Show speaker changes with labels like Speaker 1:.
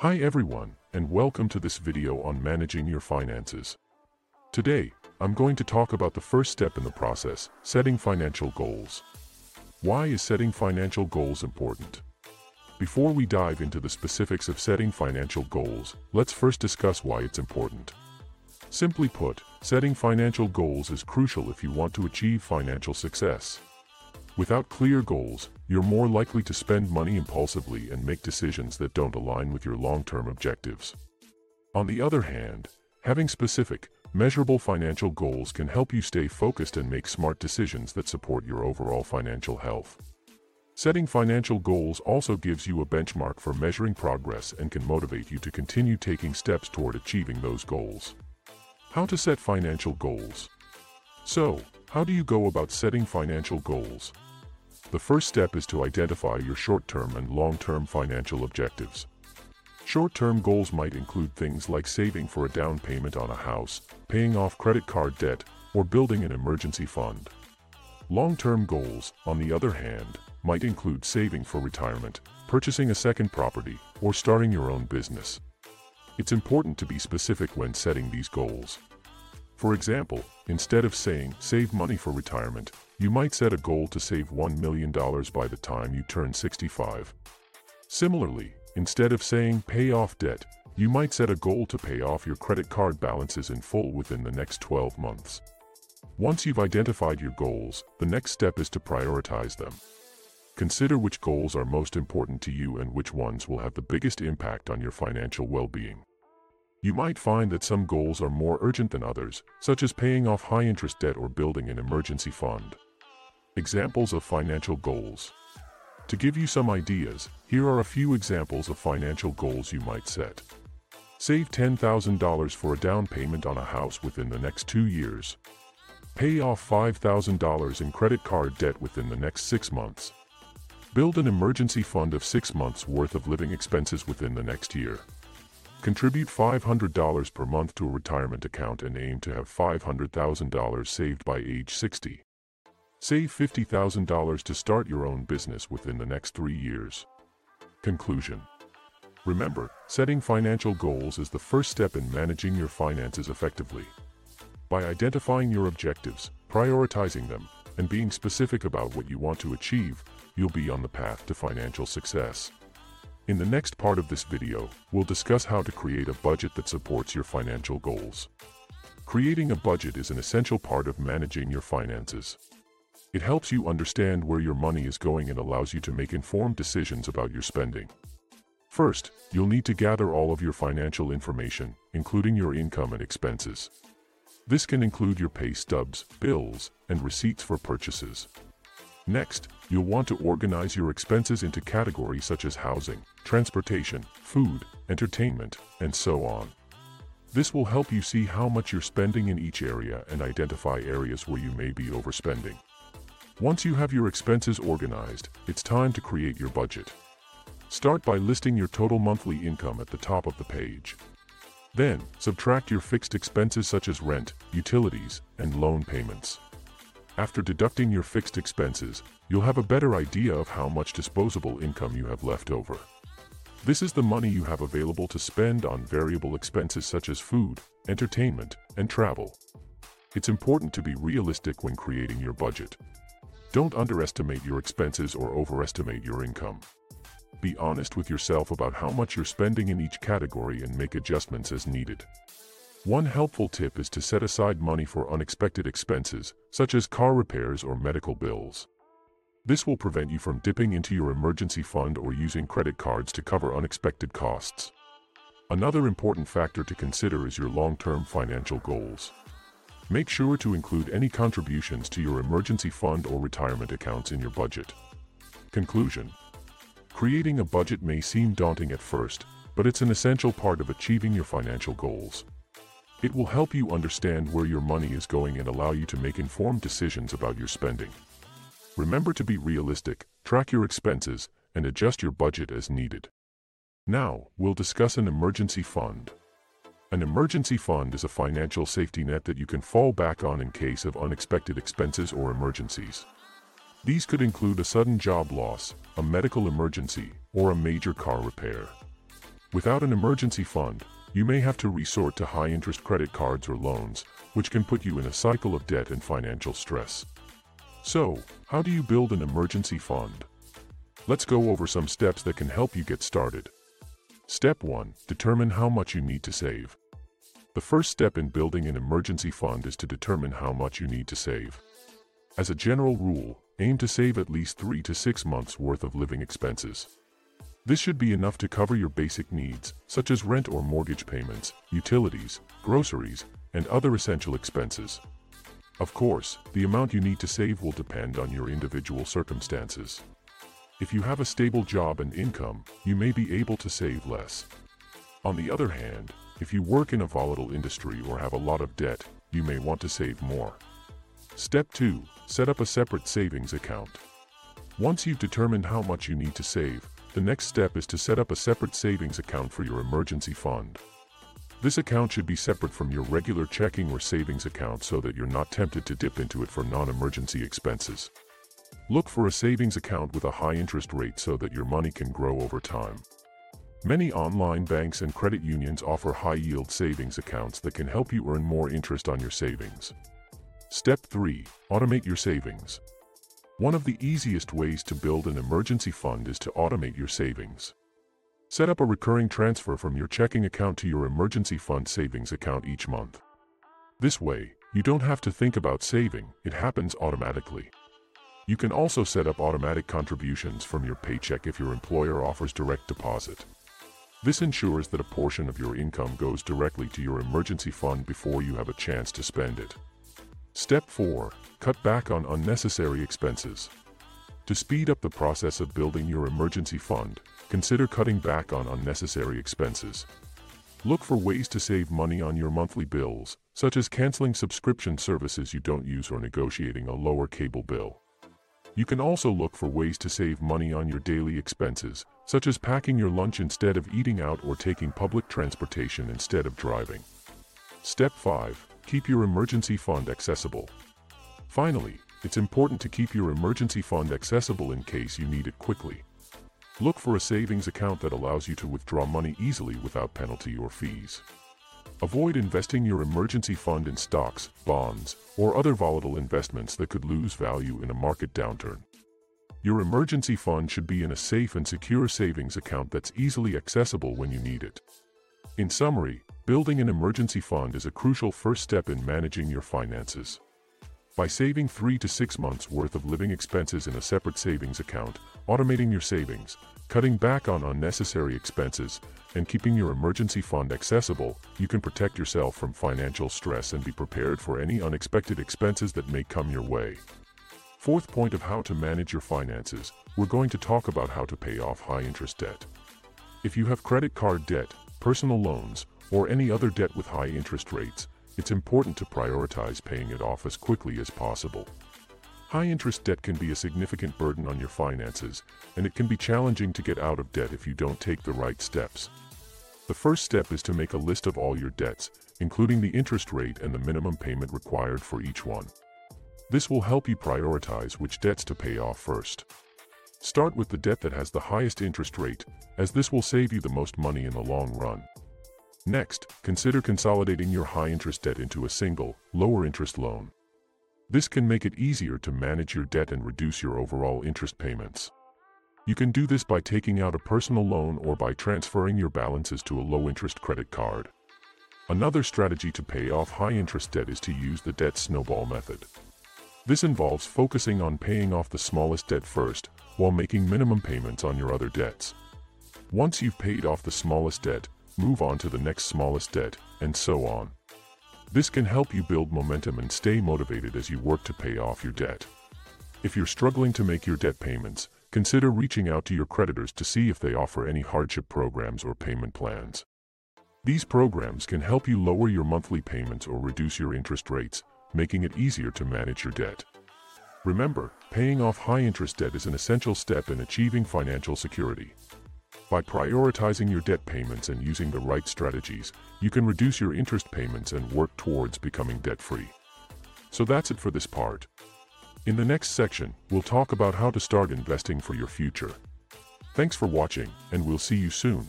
Speaker 1: Hi everyone, and welcome to this video on managing your finances. Today, I'm going to talk about the first step in the process, setting financial goals. Why is setting financial goals important? Before we dive into the specifics of setting financial goals, let's first discuss why it's important. Simply put, setting financial goals is crucial if you want to achieve financial success. Without clear goals, you're more likely to spend money impulsively and make decisions that don't align with your long-term objectives. On the other hand, having specific, measurable financial goals can help you stay focused and make smart decisions that support your overall financial health. Setting financial goals also gives you a benchmark for measuring progress and can motivate you to continue taking steps toward achieving those goals. How to set financial goals. So, how do you go about setting financial goals? The first step is to identify your short-term and long-term financial objectives. Short-term goals might include things like saving for a down payment on a house, paying off credit card debt, or building an emergency fund. Long-term goals, on the other hand, might include saving for retirement, purchasing a second property, or starting your own business. It's important to be specific when setting these goals. For example, instead of saying, save money for retirement, you might set a goal to save $1 million by the time you turn 65. Similarly, instead of saying, pay off debt, you might set a goal to pay off your credit card balances in full within the next 12 months. Once you've identified your goals, the next step is to prioritize them. Consider which goals are most important to you and which ones will have the biggest impact on your financial well-being. You might find that some goals are more urgent than others, such as paying off high-interest debt or building an emergency fund. Examples of financial goals. To give you some ideas, here are a few examples of financial goals you might set. Save $10,000 for a down payment on a house within the next two years. Pay off $5,000 in credit card debt within the next six months. Build an emergency fund of six months worth of living expenses within the next year. Contribute $500 per month to a retirement account and aim to have $500,000 saved by age 60. Save $50,000 to start your own business within the next three years. Conclusion Remember, setting financial goals is the first step in managing your finances effectively. By identifying your objectives, prioritizing them, and being specific about what you want to achieve, you'll be on the path to financial success. In the next part of this video, we'll discuss how to create a budget that supports your financial goals. Creating a budget is an essential part of managing your finances. It helps you understand where your money is going and allows you to make informed decisions about your spending. First, you'll need to gather all of your financial information, including your income and expenses. This can include your pay stubs, bills, and receipts for purchases. Next, you'll want to organize your expenses into categories such as housing, transportation, food, entertainment, and so on. This will help you see how much you're spending in each area and identify areas where you may be overspending. Once you have your expenses organized, it's time to create your budget. Start by listing your total monthly income at the top of the page. Then, subtract your fixed expenses such as rent, utilities, and loan payments. After deducting your fixed expenses, you'll have a better idea of how much disposable income you have left over. This is the money you have available to spend on variable expenses such as food, entertainment, and travel. It's important to be realistic when creating your budget. Don't underestimate your expenses or overestimate your income. Be honest with yourself about how much you're spending in each category and make adjustments as needed. One helpful tip is to set aside money for unexpected expenses, such as car repairs or medical bills. This will prevent you from dipping into your emergency fund or using credit cards to cover unexpected costs. Another important factor to consider is your long-term financial goals. Make sure to include any contributions to your emergency fund or retirement accounts in your budget. Conclusion Creating a budget may seem daunting at first, but it's an essential part of achieving your financial goals. It will help you understand where your money is going and allow you to make informed decisions about your spending. Remember to be realistic, track your expenses, and adjust your budget as needed. Now, we'll discuss an emergency fund. An emergency fund is a financial safety net that you can fall back on in case of unexpected expenses or emergencies. These could include a sudden job loss, a medical emergency, or a major car repair. Without an emergency fund, you may have to resort to high-interest credit cards or loans, which can put you in a cycle of debt and financial stress. So, how do you build an emergency fund? Let's go over some steps that can help you get started. Step 1. Determine how much you need to save. The first step in building an emergency fund is to determine how much you need to save. As a general rule, aim to save at least 3 to 6 months worth of living expenses. This should be enough to cover your basic needs, such as rent or mortgage payments, utilities, groceries, and other essential expenses. Of course, the amount you need to save will depend on your individual circumstances. If you have a stable job and income, you may be able to save less. On the other hand, if you work in a volatile industry or have a lot of debt, you may want to save more. Step 2. Set up a separate savings account. Once you've determined how much you need to save, the next step is to set up a separate savings account for your emergency fund. This account should be separate from your regular checking or savings account so that you're not tempted to dip into it for non-emergency expenses. Look for a savings account with a high interest rate so that your money can grow over time. Many online banks and credit unions offer high-yield savings accounts that can help you earn more interest on your savings. Step 3. Automate your savings. One of the easiest ways to build an emergency fund is to automate your savings. Set up a recurring transfer from your checking account to your emergency fund savings account each month. This way, you don't have to think about saving, it happens automatically. You can also set up automatic contributions from your paycheck if your employer offers direct deposit. This ensures that a portion of your income goes directly to your emergency fund before you have a chance to spend it. Step 4. Cut back on unnecessary expenses. To speed up the process of building your emergency fund, consider cutting back on unnecessary expenses. Look for ways to save money on your monthly bills, such as canceling subscription services you don't use or negotiating a lower cable bill. You can also look for ways to save money on your daily expenses, such as packing your lunch instead of eating out or taking public transportation instead of driving. Step 5. Keep your emergency fund accessible. Finally, it's important to keep your emergency fund accessible in case you need it quickly. Look for a savings account that allows you to withdraw money easily without penalty or fees. Avoid investing your emergency fund in stocks, bonds, or other volatile investments that could lose value in a market downturn. Your emergency fund should be in a safe and secure savings account that's easily accessible when you need it. In summary, building an emergency fund is a crucial first step in managing your finances. By saving 3 to 6 months worth of living expenses in a separate savings account, automating your savings, cutting back on unnecessary expenses, and keeping your emergency fund accessible, you can protect yourself from financial stress and be prepared for any unexpected expenses that may come your way. Fourth point of how to manage your finances, we're going to talk about how to pay off high-interest debt. If you have credit card debt, personal loans, or any other debt with high interest rates, it's important to prioritize paying it off as quickly as possible. High-interest debt can be a significant burden on your finances, and it can be challenging to get out of debt if you don't take the right steps. The first step is to make a list of all your debts, including the interest rate and the minimum payment required for each one. This will help you prioritize which debts to pay off first. Start with the debt that has the highest interest rate, as this will save you the most money in the long run. Next, consider consolidating your high-interest debt into a single, lower-interest loan. This can make it easier to manage your debt and reduce your overall interest payments. You can do this by taking out a personal loan or by transferring your balances to a low-interest credit card. Another strategy to pay off high-interest debt is to use the debt snowball method. This involves focusing on paying off the smallest debt first, while making minimum payments on your other debts. Once you've paid off the smallest debt, move on to the next smallest debt, and so on. This can help you build momentum and stay motivated as you work to pay off your debt. If you're struggling to make your debt payments, consider reaching out to your creditors to see if they offer any hardship programs or payment plans. These programs can help you lower your monthly payments or reduce your interest rates, making it easier to manage your debt. Remember, paying off high-interest debt is an essential step in achieving financial security. By prioritizing your debt payments and using the right strategies, you can reduce your interest payments and work towards becoming debt-free. So that's it for this part. In the next section, we'll talk about how to start investing for your future. Thanks for watching, and we'll see you soon.